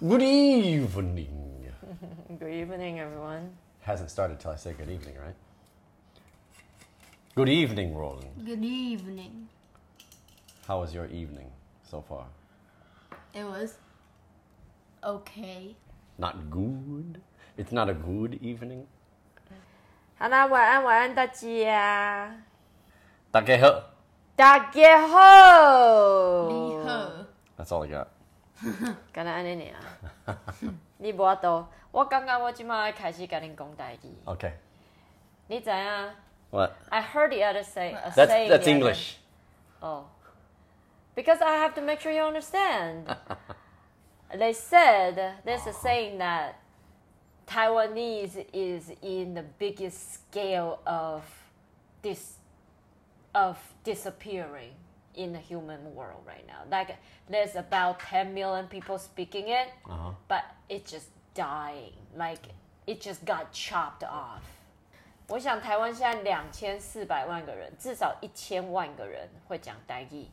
Good evening. Good evening, everyone. Hasn't started till I say good evening, right? Good evening, Roland. Good evening. How was your evening so far? It was okay. Not good. It's not a good evening. 好啦，晚安，晚安，大家，大家好。大家好。你好， That's all I got. 敢若安尼尔，你无法度。我感觉我即马要开始甲恁讲台语。 Okay. 你知影 What? I heard the other say a That's saying that's the other- English. Oh. Because I have to make sure you understand. they said there's a saying that Taiwanese is in the biggest scale of dis of disappearing in the human world right now. Like there's about 10 million people speaking it, Uh-huh. but it's just dying. Like it just got chopped off. 我想台湾现在两千四百万个人，至少一千万个人会讲台语，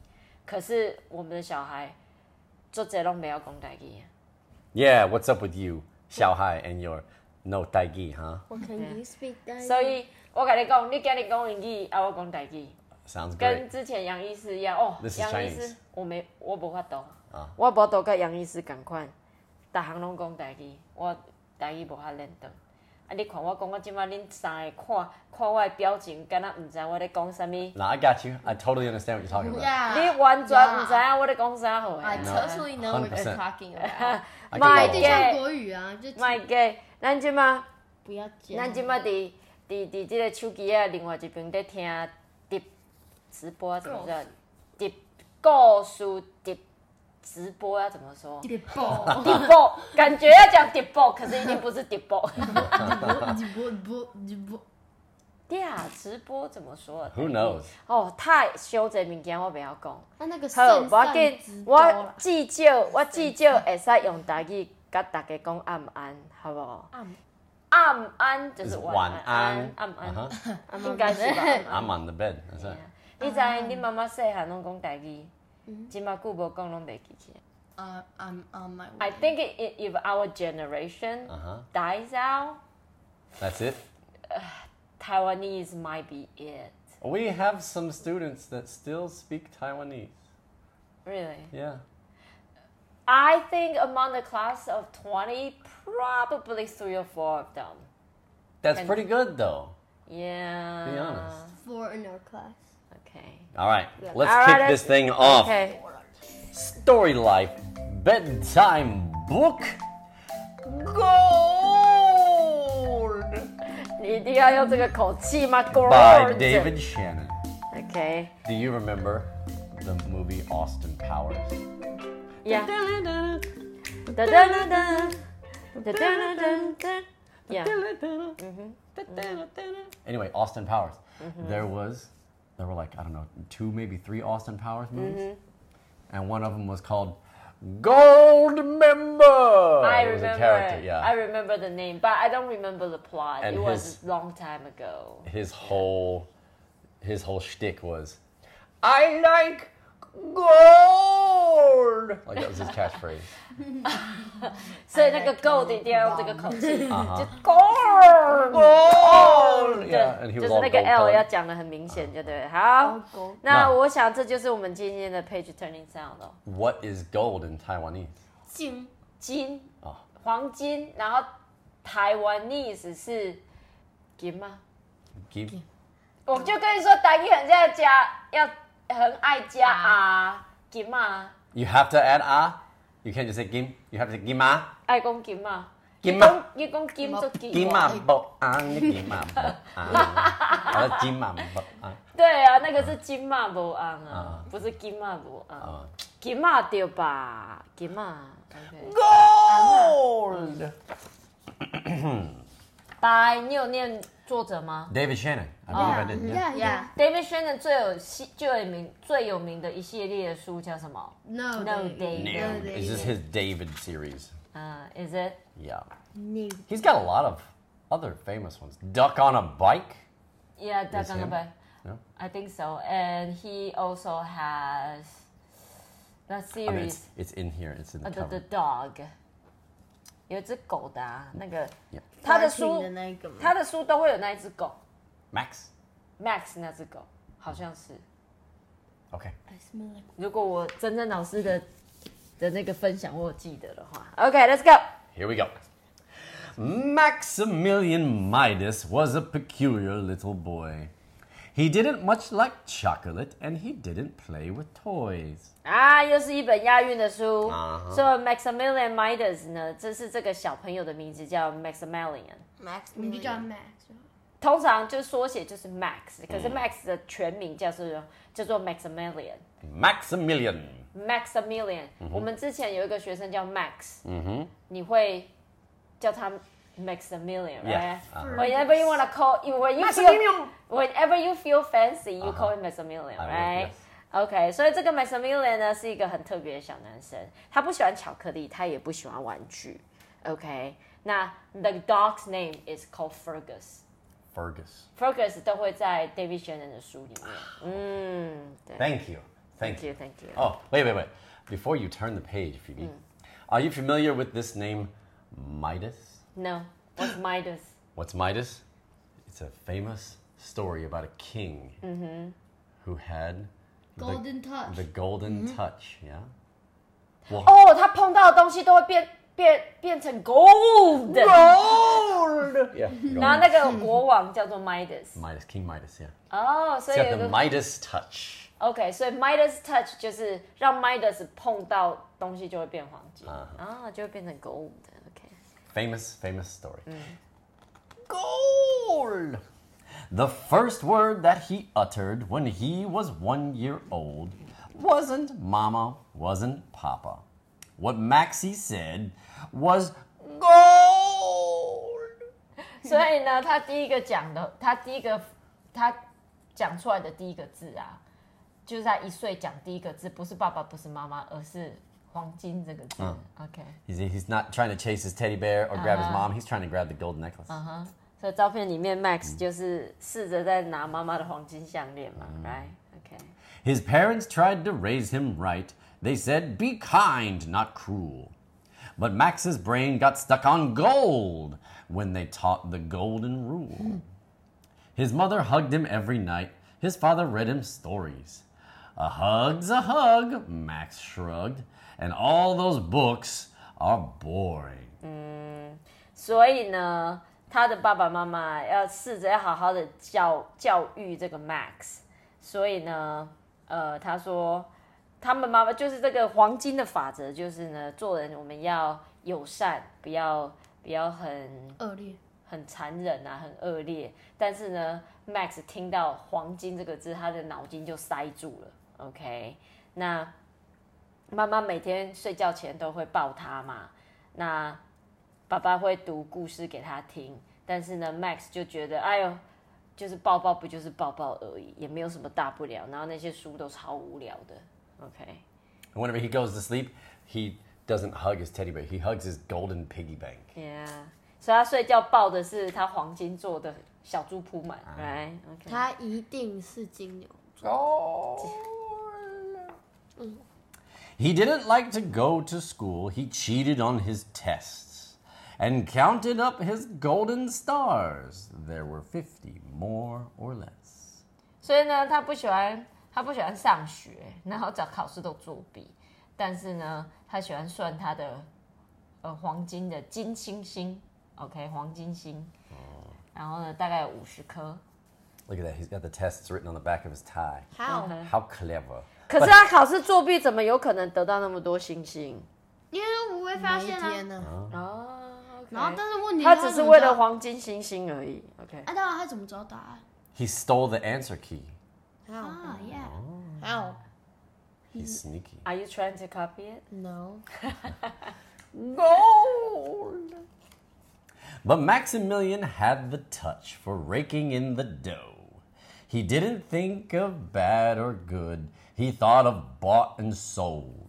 可是我们的小孩做这拢没有讲台语。 Yeah, what's up with you, Xiaohai, and your no taigi, huh? What can you speak that? 所以我跟你讲，你今日讲英语，啊，我讲台语， 跟之前杨医师一样哦，杨医师我没我不法懂啊，我不懂跟杨医师同款，大行拢讲代语，我代语不法认同。啊！你看我讲我即马恁三个看看我的表情，敢若毋知我咧讲啥物。那 I got you. I totally understand what you're talking about. Yeah. 你完全毋知影我咧讲啥货。I totally know what you're talking about. 卖。国语啊，卖。咱今马不要假。咱今马伫伫伫即个手机啊，另外一边咧听。直直播啊，怎么说？直故事直直播要怎么说？直播，直播，感觉要讲直播，可是一定不是直播。直播，直播，直播。对啊，直播怎么说 Who knows? 哦，太小这物件我不要讲。那那个好，我我，至少我至少会使用台语甲大家讲晚安，好不好？暗暗安就是晚晚安安，暗安 Uh-huh. 应该是吧？I'm on the bed. That's it. 你知影你妈妈细汉拢讲台语，即马久无讲拢袂记起。呃，I'm on my I way。 think i- if our generation Uh-huh. dies out, That's it. Taiwanese might be it. We have some students that still speak Taiwanese. Really? Yeah. I think among the class of 20, probably three or four of them. That's And- pretty good though. Yeah. Be honest. Four in our class. Okay. All right, let's All kick right, this let's- thing off. Okay. Story Life Bedtime Book Gold 你一定要用这个口气吗 by Gold David Shannon. Okay. Do you remember the movie Austin Powers? Yeah. Da da da da. Da da da da. Yeah. Anyway, Austin Powers. There was, there were like I don't know, two maybe three Austin Powers movies, mm-hmm. and one of them was called Goldmember. I It was remember. a character, yeah. I remember the name, but I don't remember the plot. And it was his- a long time ago. his whole his whole shtick was, I like gold. Like that was his catchphrase. 所以那个 gold 一定要用这个口气，就 Uh-huh. gold Gold. 对 Yeah, and he 就 was 是 all 那个 L 要.讲的很明显，就对。好那那我想这就是我们今天的 page turning sound 哦，What is gold in Taiwanese? 金金哦，黄金，然后台湾 ese 是金吗？Give 我就跟你说，台语很在加，要很爱加啊，金啊，You have to add ah. You can't just say gim. You have to say gima. 爱讲金嘛，金嘛你讲金就金。Gima bo ang gima bo ang. Gima bo ang. 对啊，那个是金嘛无昂啊啊，不是金嘛无昂，Uh, 金嘛对吧？金嘛，OK。gold. 你有念作者吗 David Shannon. I believe I did. Yeah. Yeah, yeah. ？David Shannon 最有系最有名最有名的一系列的书叫什么？ No, No, David. David. No, is this his David series? 嗯、i s it？ Yeah. No. He's got a lot of other famous ones. Duck on a bike. Yeah, that's Is on the him? back. No? I think so. And he also has that I mean, series, it's, it's in here. It's in the uh, the, cover. the dog. 有一只狗的啊，那个他的书的那个？他的书都会有那一只狗 Max.，Max 那只狗好像是。Like 如果我真正老师的的那个分享我记得的话，OK，Let's、go。Here we go. Maximilian Midas was a peculiar little boy. He didn't much like chocolate and he didn't play with toys. 啊，又是一本押韵的书。啊哈所以 Maximilian Midas 呢，这是这个小朋友的名字叫 Maximilian， Max，你就叫 Max 就好。通常就缩写就是 Max，可嗯是 Max 的全名叫做叫做 Maximilian。 Maximilian. Maximilian，、我嗯们之前有一个学生叫 Max，、你会叫他 Maximilian，right？、 Yeah. uh-huh. Whenever you wanna call, you when you feel, whenever you feel fancy, you call him Maximilian, I will, right? yes. OK，所以这个 Maximilian 呢是一个很特别的小男生，他不喜欢巧克力，他也不喜欢玩具。OK，那 the dog's name is called Fergus。 Fergus. Fergus 都会在 David Shannon 的书里面。嗯，对 Thank you. Thank Thank you. you, thank you. Oh, wait, wait, wait. Before you turn the page, Phoebe, are you familiar with this name, Midas? No, what's Midas? What's Midas? It's a famous story about a king who had the- Golden touch. The golden touch, yeah. Well, 哦，他碰到的东西都会变变变成 gold。 gold. Yeah. 然后那个国王叫做 Midas。 Midas, King Midas, yeah. 哦，所 It's 以 got 有 the 个 Midas touch. OK，所以 Midas touch 就是让 Midas 碰到东西就会变黄金，啊啊，就会变成 gold。 OK， Famous, famous story. Gold. The first word that he uttered when he was one year old wasn't mama, wasn't papa. What Maxie said was gold. 所以呢，他第一个讲的，他第一个他讲出来的第一个字啊，就是他一岁讲第一个字，不是爸爸，不是妈妈，而是 黄金这个字。OK， He's, he's not trying to chase his teddy bear or grab his mom. He's trying to grab the gold necklace. 所以照片里面 Max 就是试着在拿妈妈的黄金项链嘛、r i g h t OK。 His parents tried to raise him right. They said, be kind, not cruel. But Max's brain got stuck on gold when they taught the golden rule. His mother hugged him every night. His father read him stories. A hug's a hug, Max shrugged. And all those books are boring. 嗯所以呢，他的爸爸妈妈要试着要好好的教教育这个 Max。所以呢，呃，他说他们妈妈就是这个黄金的法则，就是呢，做人我们要友善，不要不要很恶劣。很残忍啊，很恶劣。但是呢，Max 听到“黄金”这个字，他的脑筋就塞住了。OK，那妈妈每天睡觉前都会抱他嘛，那爸爸会读故事给他听。但是呢，Max 就觉得，哎呦，就是抱抱不就是抱抱而已，也没有什么大不了。然后那些书都超无聊的。OK，whenever he goes to sleep, he doesn't hug his teddy bear. He hugs his golden piggy bank. Yeah，所以他睡觉抱的是他黄金做的小猪铺满，right？OK，、他一定是金牛。He didn't like to go to school. He cheated on his tests and counted up his golden stars. There were 50, more or less. 所以呢，他不喜欢他不喜欢上学，然后找考试都作弊，但是呢，他喜欢算他的呃黄金的金星星，OK，黄金星，然后呢，大概有五十颗。 Look at that. He's got the tests written on the back of his tie. How？ How clever. 可是他考试作弊，怎么有可能得到那么多星星？因为我会发现啊呢。哦然后，但是问题他只是为了怎么知道黄金星星而已。OK，啊，当然他怎么知道答案？ He stole the answer key. 啊，Yeah。How？ He's sneaky. Are you trying to copy it? No。 Gold. But Maximilian had the touch for raking in the dough. He didn't think of bad or good. He thought of bought and sold.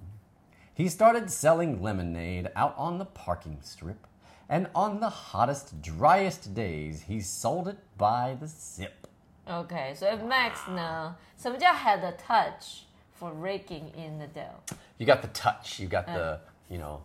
He started selling lemonade out on the parking strip, and on the hottest, driest days, he sold it by the sip. OK，所以 Max 呢，什么叫 had a touch for raking in the dough？ You got the touch, you got the, you know,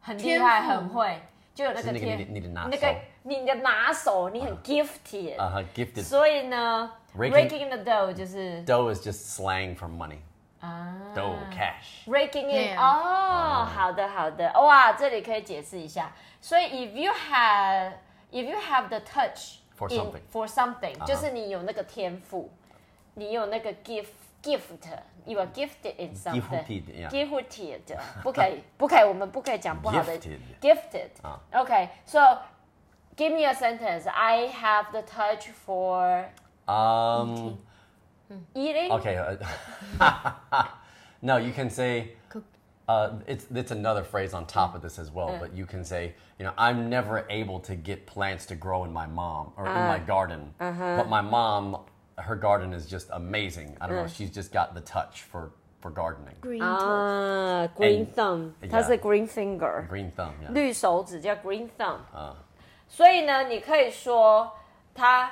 很厉害，天赋很会，就有那个是那个天，你的你的拿手那个你的拿手，你很 gifted，、 Uh, gifted 所以呢 Raking- ，raking in the dough 就是。 dough is just slang for money. 啊 Dough, cash. Raking in， Yeah. 哦，好的好的，哇，这里可以解释一下。所以，if you have if you have the touch For in- something. for something，、就是你有那个天赋，你有那个 gift gift，you are gifted in something。 Gifted, yeah. Gifted，不可以不可以，我们不可以讲不好的 Gifted. gifted。啊 OK，so give me a sentence. I have the touch for Um, eating. okay. uh, no, you can say. Uh, it's it's another phrase on top of this as well, but you can say, you know, I'm never able to get plants to grow in my mom or in my garden, but my mom, her garden is just amazing. I don't know, she's just got the touch for for gardening. Green 啊，green And- thumb，它是 yeah. green finger。 Green thumb, yeah. 绿手指叫 green thumb，、啊所以呢，你可以说他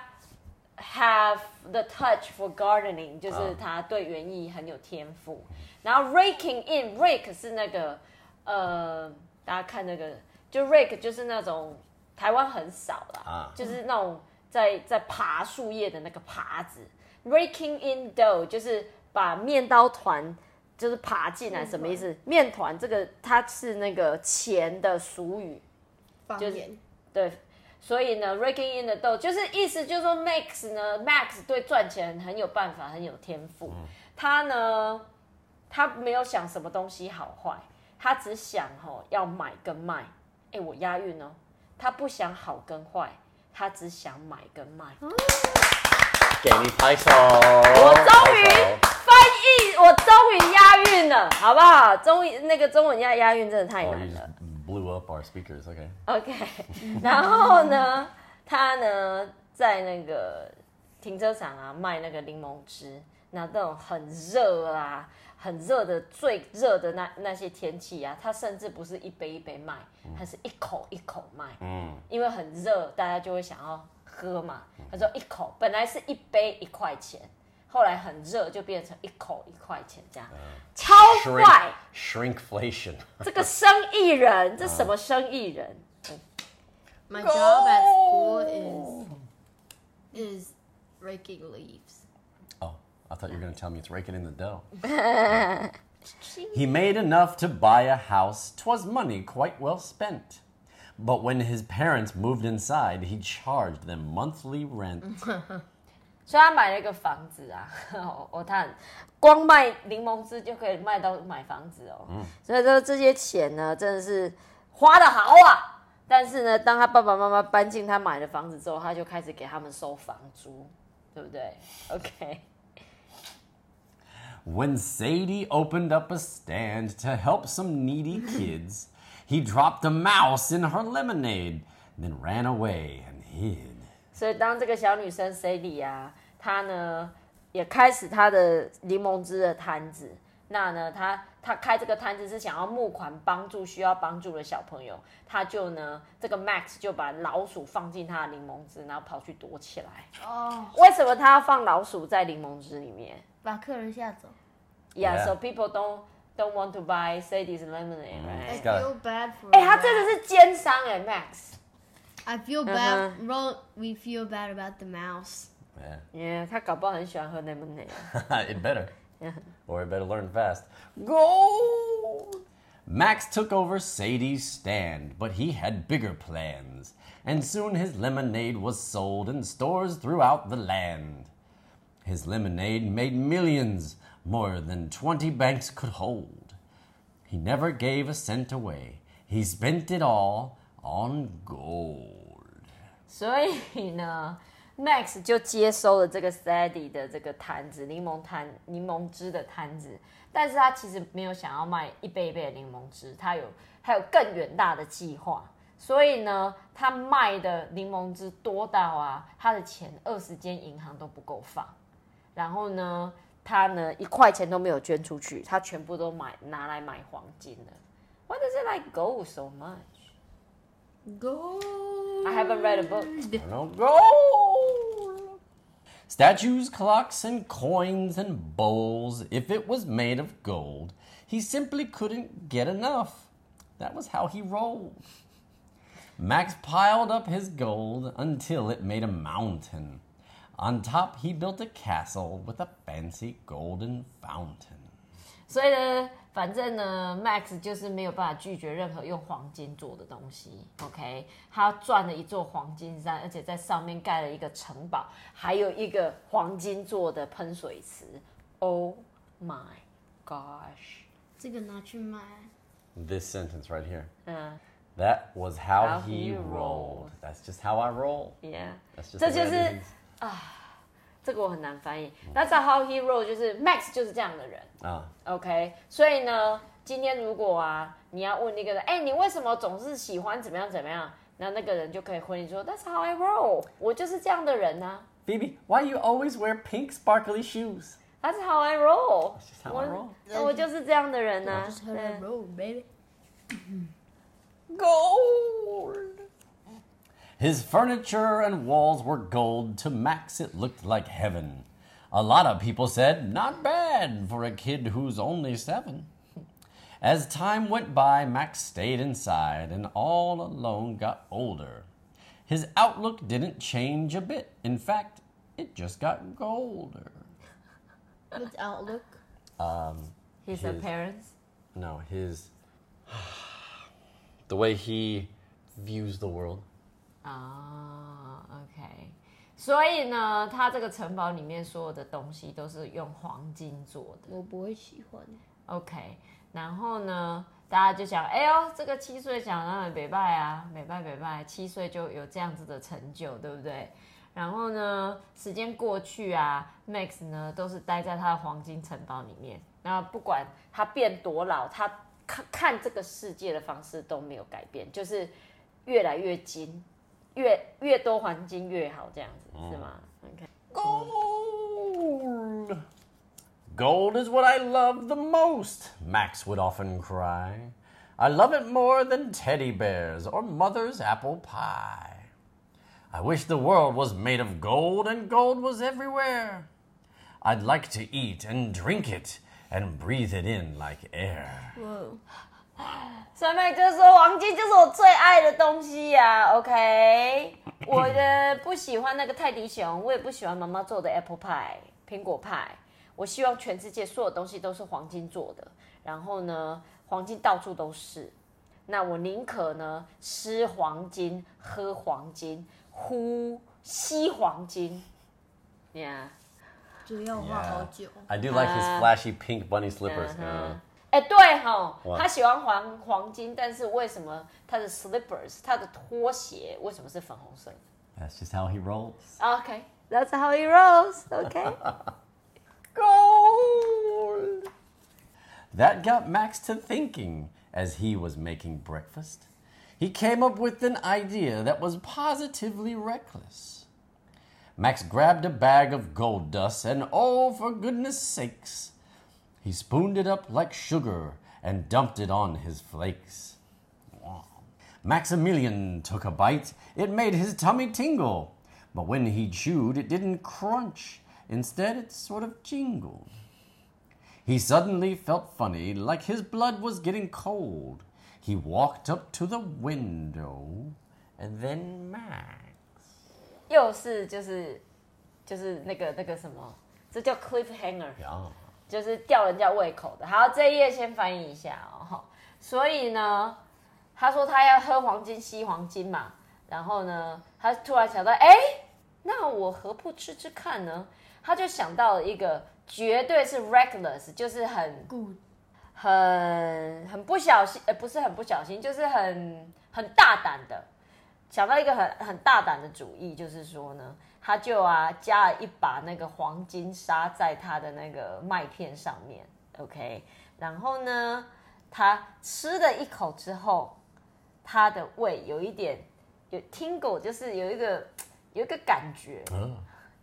have the touch for gardening，就是他对园艺很有天赋。然后 raking in，rake 是那个呃，大家看那个，就 rake 就是那种台湾很少啦，啊就是那种在在爬树叶的那个耙子。raking in dough 就是把面刀团就是爬进来，什么意思？面团这个它是那个钱的俗语，就是方言。对，所以呢，raking in the dough 就是意思就是说，Max 呢，Max 对赚钱很有办法，很有天赋。他呢，他没有想什么东西好坏，他只想哦要买跟卖。哎，我押韵哦。他不想好跟坏，他只想买跟卖。给你拍手。我终于翻译，我终于押韵了，好不好？终于那个中文要押韵真的太 Oh, 难了。Blew up our speakers. Okay. OK，然后呢，他呢在那个停车场啊卖那个柠檬汁，那那种很热啊，很热的最热的那那些天气啊，他甚至不是一杯一杯卖，他是一口一口卖，嗯，因为很热，大家就会想要喝嘛。他说一口本来是一杯一块钱，后来很热就变成一口一块钱这样，超 Shrink, 怪。 shrinkflation. 这个生意人，这什么生意人？ My job at school is is raking leaves. Oh, I thought you were going to tell me it's raking in the dough. he made enough to buy a house. 'Twas money quite well spent. But when his parents moved inside, he charged them monthly rent. 所以他买了一个房子啊，我，他很光卖柠檬汁就可以卖到买房子哦。所以说这些钱呢，真的是花的好啊。但是呢，当他爸爸妈妈搬进他买的房子之后，他就开始给他们收房租，对不对？OK，When Sadie opened up a stand to help some needy kids, he dropped a mouse in her lemonade, then ran away and hid. 所以当这个小女生 Sadie 啊，她呢也开始她的柠檬汁的摊子。那呢，她她开这个摊子是想要募款帮助需要帮助的小朋友。她就呢，这个 Max 就把老鼠放进他的柠檬汁，然后跑去躲起来。哦，为什么他要放老鼠在柠檬汁里面把客人吓走。？Yeah, so people don't don't want to buy Sadie's lemonade, right? feel bad for. 哎、他真的是奸商哎、Max。I feel bad. Ro- we feel bad about the mouse. Yeah. 耶、他搞不好很喜欢喝 lemonade。 it better. Or it better learn fast. Gold! Max took over Sadie's stand, but he had bigger plans. And soon his lemonade was sold in stores throughout the land. His lemonade made millions, more than 20 banks could hold. He never gave a cent away. He spent it all on gold. 所以呢，Max 就接收了这个 Sadie 的这个摊子，柠檬摊、柠檬汁的摊子。但是他其实没有想要卖一杯一杯的柠檬汁，他有还有更远大的计划。所以呢，他卖的柠檬汁多到啊，他的钱二十间银行都不够放。然后呢，他呢一块钱都没有捐出去，他全部都买拿来买黄金了。Why does it like go so much? Gold. I haven't read a book. No gold. Statues, clocks, and coins and bowls, if it was made of gold, he simply couldn't get enough. That was how he rolled. Max piled up his gold until it made a mountain. On top, he built a castle with a fancy golden fountain. 所以呢，反正呢，Max 就是没有办法拒绝任何用黄金做的东西。OK，他转了一座黄金山，而且在上面盖了一个城堡，还有一个黄金做的喷水池。Oh my gosh！这个拿去卖。This sentence right here. 嗯 That was how, How he he rolled. rolled. That's just how I roll.，Yeah，That's just 这就是 things. 这个我很难翻译。That's How he roll 就是 Max 就是这样的人。Ah, OK，所以呢，今天如果啊，你要问那个人，哎，你为什么总是喜欢怎么样怎么样？那那个人就可以回你说，That's how I roll，我就是这样的人呐、Phoebe, why you always wear pink sparkly shoes? That's how I roll，That's how I roll. 我我就是这样的人呐、Just how I roll, baby. Gold. His furniture and walls were gold. To Max, it looked like heaven. A lot of people said, not bad for a kid who's only seven. As time went by, Max stayed inside and all alone got older. His outlook didn't change a bit. In fact, it just got colder. His outlook? Um, His His- appearance，no, his. The way he views the world. 啊，OK，所以呢，他这个城堡里面所有的东西都是用黄金做的。我不会喜欢。OK，然后呢，大家就想，哎呦，这个七岁想让北拜啊，北拜北拜，七岁就有这样子的成就，对不对？然后呢，时间过去啊，Max 呢都是待在他的黄金城堡里面。那不管他变多老，他看看这个世界的方式都没有改变，就是越来越金，越越多黄金越好，这样子、是吗？OK， Gold. Gold is what I love the most, Max would often cry. I love it more than teddy bears or mother's apple pie. I wish the world was made of gold and gold was everywhere. I'd like to eat and drink it and breathe it in like air. Whoa. 所以妹就说黄金就是我最爱的东西呀、OK，我的不喜欢那个泰迪熊，我也不喜欢妈妈做的 apple pie 苹果派。我希望全世界所有东西都是黄金做的，然后呢，黄金到处都是。那我宁可呢吃黄金，喝黄金，呼吸黄金。Yeah，这要画好久。I do like his Uh, flashy pink bunny slippers. 嗯 Uh, 哼哎、对哈，哇他喜欢黄黄金，但是为什么他的 slippers，他的拖鞋为什么是粉红色的 that's just how he rolls. ？OK，that's、how he rolls. OK， Gold! That got Max to thinking as he was making breakfast. He came up with an idea that was positively reckless. Max grabbed a bag of gold dust and, oh, for goodness sakes, he spooned it up like sugar and dumped it on his flakes. Wow. Maximilian took a bite. It made his tummy tingle. But when he chewed, it didn't crunch. Instead, it sort of jingled. He suddenly felt funny, like his blood was getting cold. He walked up to the window, and then Max. 又是就是就是那个那个什么，这叫 cliffhanger。 Yeah. 就是吊人家胃口的。好，这一页先翻译一下哦。所以呢，他说他要喝黄金吸黄金嘛，然后呢，他突然想到，哎，那我何不吃吃看呢？他就想到了一个绝对是 reckless，就是很很很不小心，呃，不是很不小心，就是很很大胆的想到一个很很大胆的主意，就是说呢，他就啊加了一把那个黄金沙在他的那个麦片上面，OK，然后呢，他吃了一口之后，他的胃有一点有 tingle，就是有一个有一个感觉，Oh.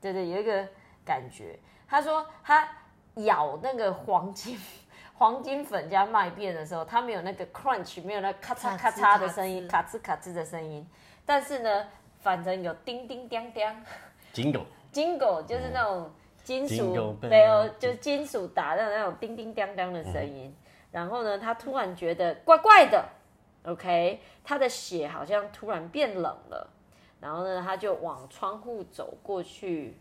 对对，有一个感觉。他说他咬那个黄金 黄金粉加麦片的时候，它没有那个 crunch，没有那咔嚓咔嚓的声音，咔咔哧咔哧的声音。但是呢，反正有叮叮当当 Jingle.，jingle 就是那种金属 Jingle 对哦，就是金属打的那种叮叮当当的声音。然后呢，他突然觉得怪怪的，OK，他的血好像突然变冷了，然后呢，他就往窗户走过去，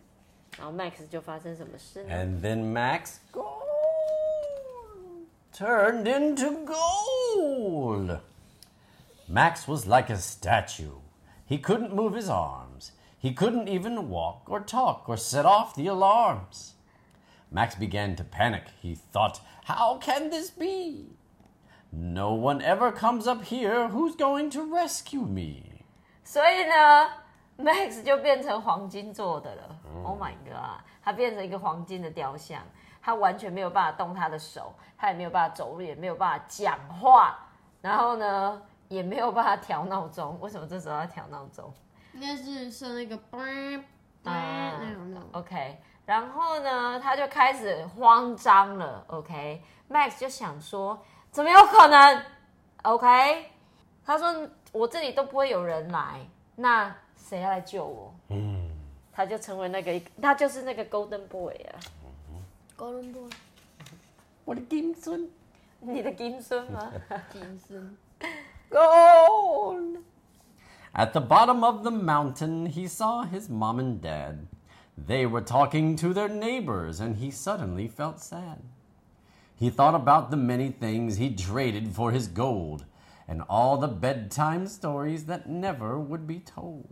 然后 Max 就发生什么事呢？And then Max gold turned into gold. Max was like a statue. He couldn't move his arms. He couldn't even walk or talk or set off the alarms. Max began to panic. He thought, How can this be? No one ever comes up here who's going to rescue me. 所以呢，Max 就变成黄金做的了。Oh my god！他变成一个黄金的雕像，他完全没有办法动他的手，他也没有办法走路，也没有办法讲话，然后呢，也没有办法调闹钟。为什么这时候要调闹钟？ 应该是设那个嘣嘣啊那种那种。OK，然后呢，他就开始慌张了。OK，Max、就想说，怎么有可能？OK，他说我这里都不会有人来，那谁要来救我？嗯，他就成为那个，他就是那个 Golden Boy 啊，Golden Boy，我的金孙你的金孙吗？金孙，Gold! At the bottom of the mountain, he saw his mom and dad. They were talking to their neighbors, and he suddenly felt sad. He thought about the many things he traded for his gold, and all the bedtime stories that never would be told.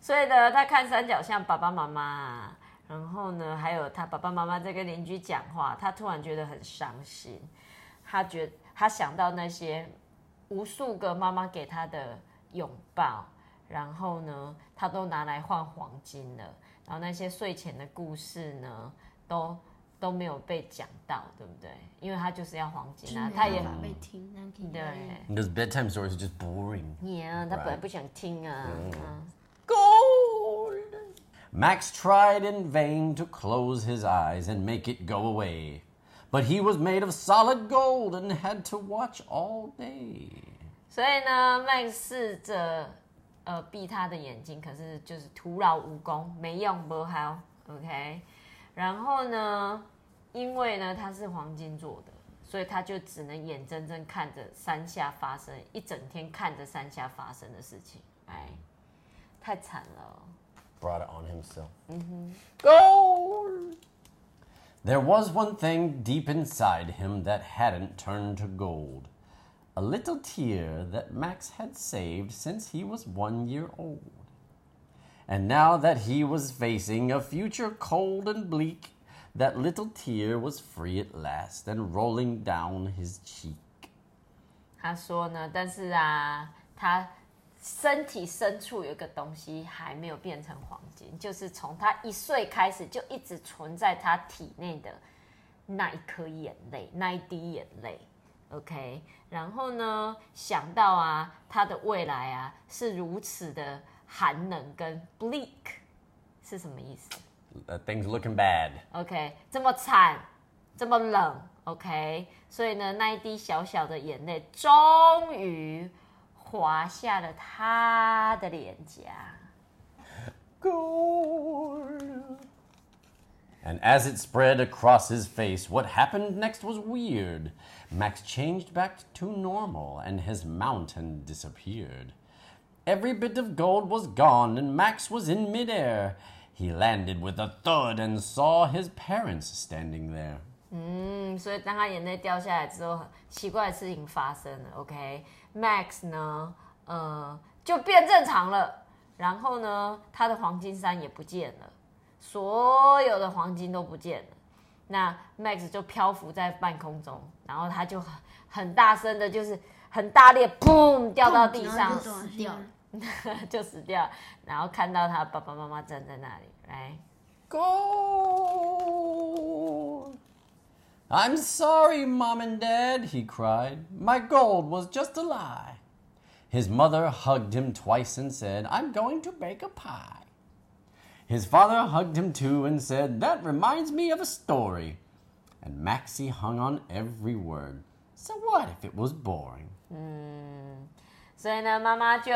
所以呢，他看三角像爸爸妈妈，然后呢，还有他爸爸妈妈在跟邻居讲话，他突然觉得很伤心。他觉他想到那些无数个妈妈给他的 拥抱，然后呢，他都拿来换黄金了。然后那些睡前的故事呢，都都没有被讲到，对不对？因为他就是要黄金啊，他也没听，对。Those bedtime stories are just boring. 呀，他本来不想听啊。嗯 Gold! Max tried in vain to close his eyes and make it go away. But he was made of solid gold and had to watch all day. 所以呢，Max 试着呃闭他的眼睛，可是就是徒劳无功，没用，不好，OK。然后呢，因为呢他是黄金做的，所以他就只能眼睁睁看着山下发生，一整天看着山下发生的事情，哎，太惨了。Brought it on himself. Gold! There was one thing deep inside him that hadn't turned to gold. A little tear that Max had saved since he was one year old. And now that he was facing a future cold and bleak, that little tear was free at last and rolling down his cheek. 他说呢，但是啊，他身体深处有一个东西还没有变成黄金，就是从他一岁开始就一直存在他体内的那一颗眼泪，那一滴眼泪。 OK，然后呢，想到啊，他的未来啊是如此的寒冷跟 bleak，是什么意思？ Uh, things looking bad. OK，这么惨，这么冷，OK，所以呢，那一滴小小的眼泪终于滑下了他的脸颊。 Gold. And as it spread across his face, what happened next was weird. Max changed back to normal and his mountain disappeared. Every bit of gold was gone and Max was in midair. He landed with a thud and saw his parents standing there. 嗯，所以当他眼泪掉下来之后，奇怪的事情发生了。OK，Max、呢，呃，就变正常了。然后呢，他的黄金山也不见了，所有的黄金都不见了。 那 Max 就漂浮在半空中，然后他就很很大声的，就是很大力，砰掉到地上然后就，死掉了。就死掉。然后看到他爸爸妈妈站在那里，来， Gold! I'm sorry, Mom and Dad, he cried. My gold was just a lie. His mother hugged him twice and said, I'm going to bake a pie. His father hugged him too and said, That reminds me of a story. And Maxie hung on every word. So what if it was boring? 嗯所以呢，妈妈就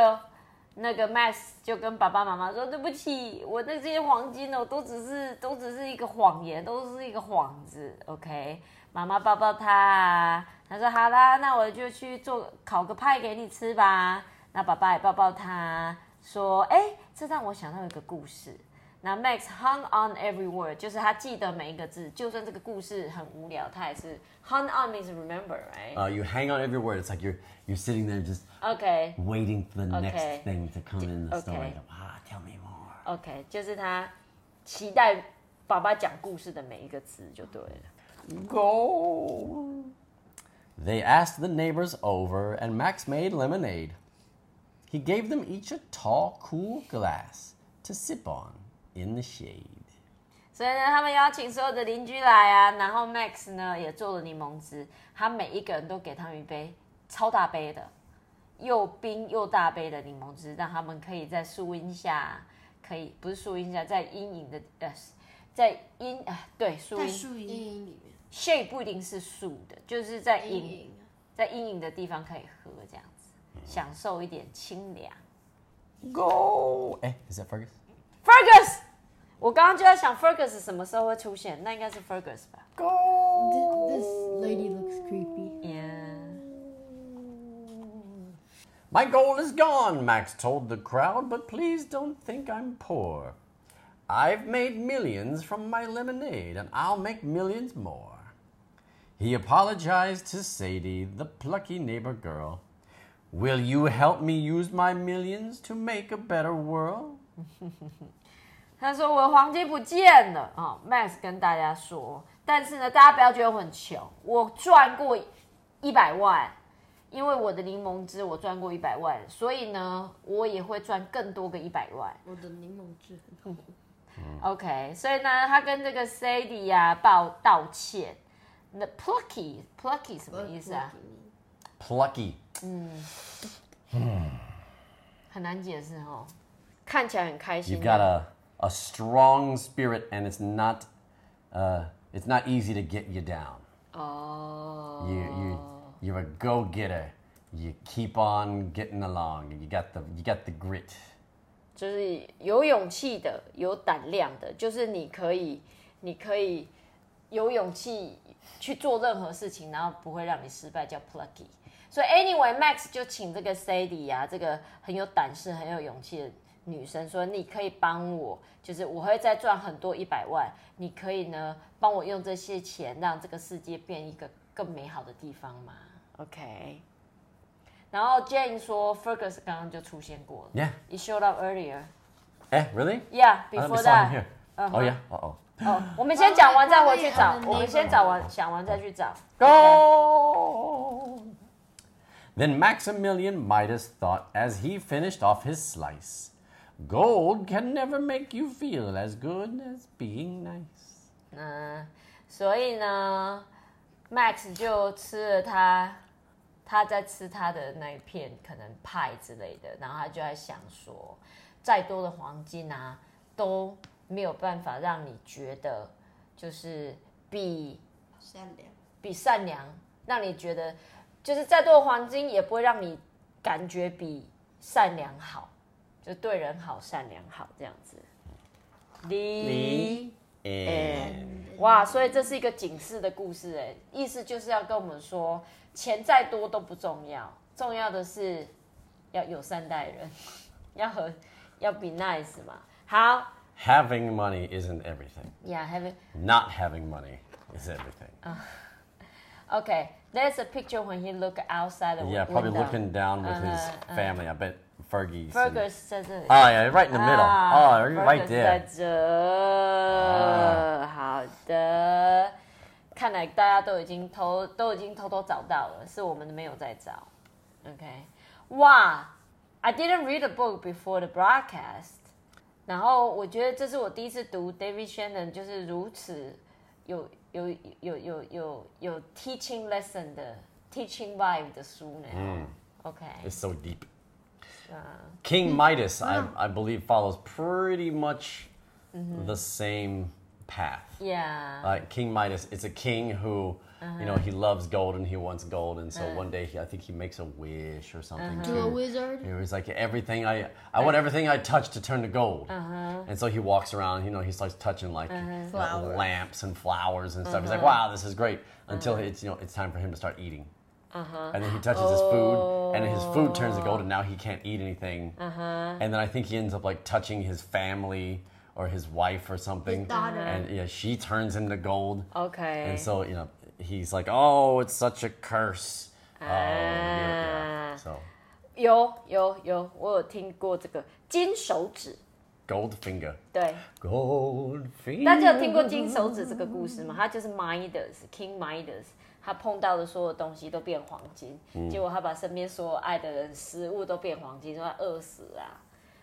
那个 Max 就跟爸爸妈妈说：“对不起，我的这些黄金呢，都只是都只是一个谎言，都是一个幌子。”OK，妈妈抱抱他，他说：“好啦，那我就去做烤个派给你吃吧。”那爸爸也抱抱他，说：“哎，这让我想到一个故事。”那 Max hung on every word，就是他记得每一个字，就算这个故事很无聊，他也是 hung on means remember, right? Uh, you hang on every word. It's like you're you're sitting there just OK waiting for the Okay. next thing to come in the Okay. story. Ah, tell me more. OK，就是他期待爸爸讲故事的每一个字就对了。 Go. They asked the neighbors over, and Max made lemonade. He gave them each a tall, cool glass to sip on In the shade. 所以呢，他们邀请所有的邻居来啊，然后 Max 呢也做了柠檬汁，他每一个人都给他们一杯超大杯的，又冰又大杯的柠檬汁，让他们可以在树荫下，可以不是树荫下，在阴影的呃，在阴啊对树荫在树荫阴影里面，shade 不一定是树的，就是在阴阴影在阴影的地方可以喝这样子，享受一点清凉。Go. Eh, is that Fergus? Fergus，我刚刚就在想 Fergus 什么时候会出现，那应该是 Fergus 吧 This lady looks creepy. ？Yeah。 My gold is gone, Max told the crowd, but please don't think I'm poor. I've made millions from my lemonade, and I'll make millions more. He apologized to Sadie, the plucky neighbor girl. Will you help me use my millions to make a better world? 他说我的黄金不见了啊、m a x 跟大家说，但是呢，大家不要觉得我很穷，我赚过一百万，因为我的柠檬汁我赚过一百万，所以呢，我也会赚更多个一百万。我的柠檬汁很好。OK，所以呢，他跟这个 Sadie 呀、报道歉。那 plucky plucky 什么意思啊？Plucky. 嗯嗯很难解释哦，看起来很开心。You've got a, a strong spirit, and it's not uh, it's not easy to get you down. 哦 You you you're a go getter. You keep on getting along. You got the you got the grit. 就是有勇气的、有胆量的，就是你可以，你可以有勇气去做任何事情，然后不会让你失败，叫 plucky。所以 anyway，Max 就请这个 Sadie 呀、这个很有胆识、很有勇气的女生说：“你可以帮我，就是我会再赚很多一百万，你可以呢帮我用这些钱让这个世界变一个更美好的地方吗？”OK。然后 Jane 说，Fergus 刚刚就出现过了 Yeah.，It showed up earlier。Eh, really? Yeah, I thought we before that. Uh-huh. Oh yeah. Uh oh. 哦，我们先讲完再回去找我们先找完想完再去找。Go. Then Maximilian Midas thought as he finished off his slice, gold can never make you feel as good as being nice. 嗯，所以呢，Max 就吃了他，他在吃他的那一片可能派之类的，然后他就在想说，再多的黄金啊，都没有办法让你觉得就是比善良。比善良，让你觉得就是再多的黄金也不会让你感觉比善良好，就对人好、善良好这样子。离 And 哇，所以这是一个警示的故事，哎，意思就是要跟我们说，钱再多都不重要，重要的是要友善待人，要和要 be nice 嘛。好 having money isn't everything. Yeah, having Not having money is everything. Okay, there's a picture when he look outside the yeah, probably window. looking down with his Uh-huh, family. I bet Fergie's. and- Fergus 在这里。 Oh yeah, right in the middle. 啊 oh, you're right Fergus 在 there. 这。好的，看来大家都已经偷都已经偷偷找到了，是我们没有在找。OK，哇，I didn't read the book before the broadcast。然后我觉得这是我第一次读 David Shannon 就是如此有 有有有有有 teaching lesson 的 teaching vibe 的书呢。OK， It's so deep. 啊 King Midas, I, I believe, follows pretty much Mm-hmm. the same path. ，Yeah， Uh, king Midas, it's a king who uh-huh. you know he loves gold and he wants gold, and so uh-huh. one day he, I think he makes a wish or something. Uh-huh. To a too. wizard. He was like everything I I want everything I touch to turn to gold, and so he walks around. You know, he starts touching like uh, Flowers. lamps and flowers and stuff. He's like, wow, this is great. Until it's you know it's time for him to start eating. Uh-huh. And then he touches his food, and his food turns to gold, and oh. now he can't eat anything. Uh-huh. And then I think he ends up like touching his family or his wife or something. His daughter. And yeah, she turns into gold. OK，And so you know he's like, oh, it's such a curse. Oh, yeah, yeah. So 有有有，我有听过这个金手指，gold finger. 对，Gold finger. 大家有听过金手指这个故事吗？他就是 Midas King Midas，他碰到的所有东西都变黄金，结果他把身边所有爱的人、食物都变黄金，说他饿死啊。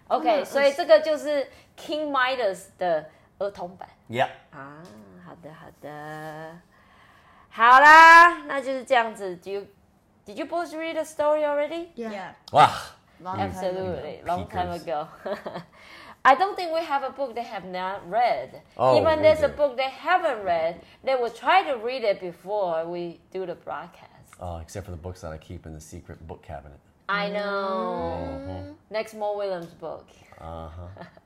OK，所以这个就是 King Midas 的儿童版 Yep. 啊。好的，好的，好啦，那就是这样子。Do you did you both read the story already? Yeah. Wow. Mm. Absolutely, long time ago. I don't think we have a book they have not read. Oh, Even there's a book they haven't read, they will try to read it before we do the broadcast. Oh, except for the books that I keep in the secret book cabinet. I know. Mm -hmm. Next, Mo Willems book. Uh huh.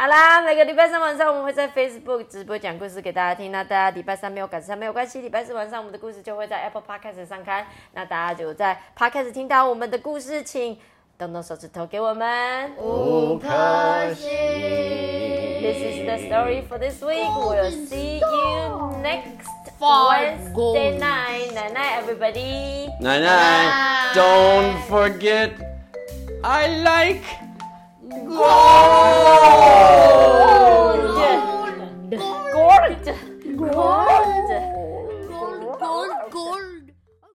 好啦，每个礼拜三晚上我们会在 Facebook 直播讲故事给大家听。那大家礼拜三没有赶上没有关系，礼拜四晚上我们的故事就会在 Apple Podcast 上开。那大家就在 Podcast 听到我们的故事，请动动手指头给我们。五颗星。This is the story for this week. We'll see you next Wednesday night. Night night, everybody. Nine nine. Don't forget, I like Gold. Gold. Gold. Gold.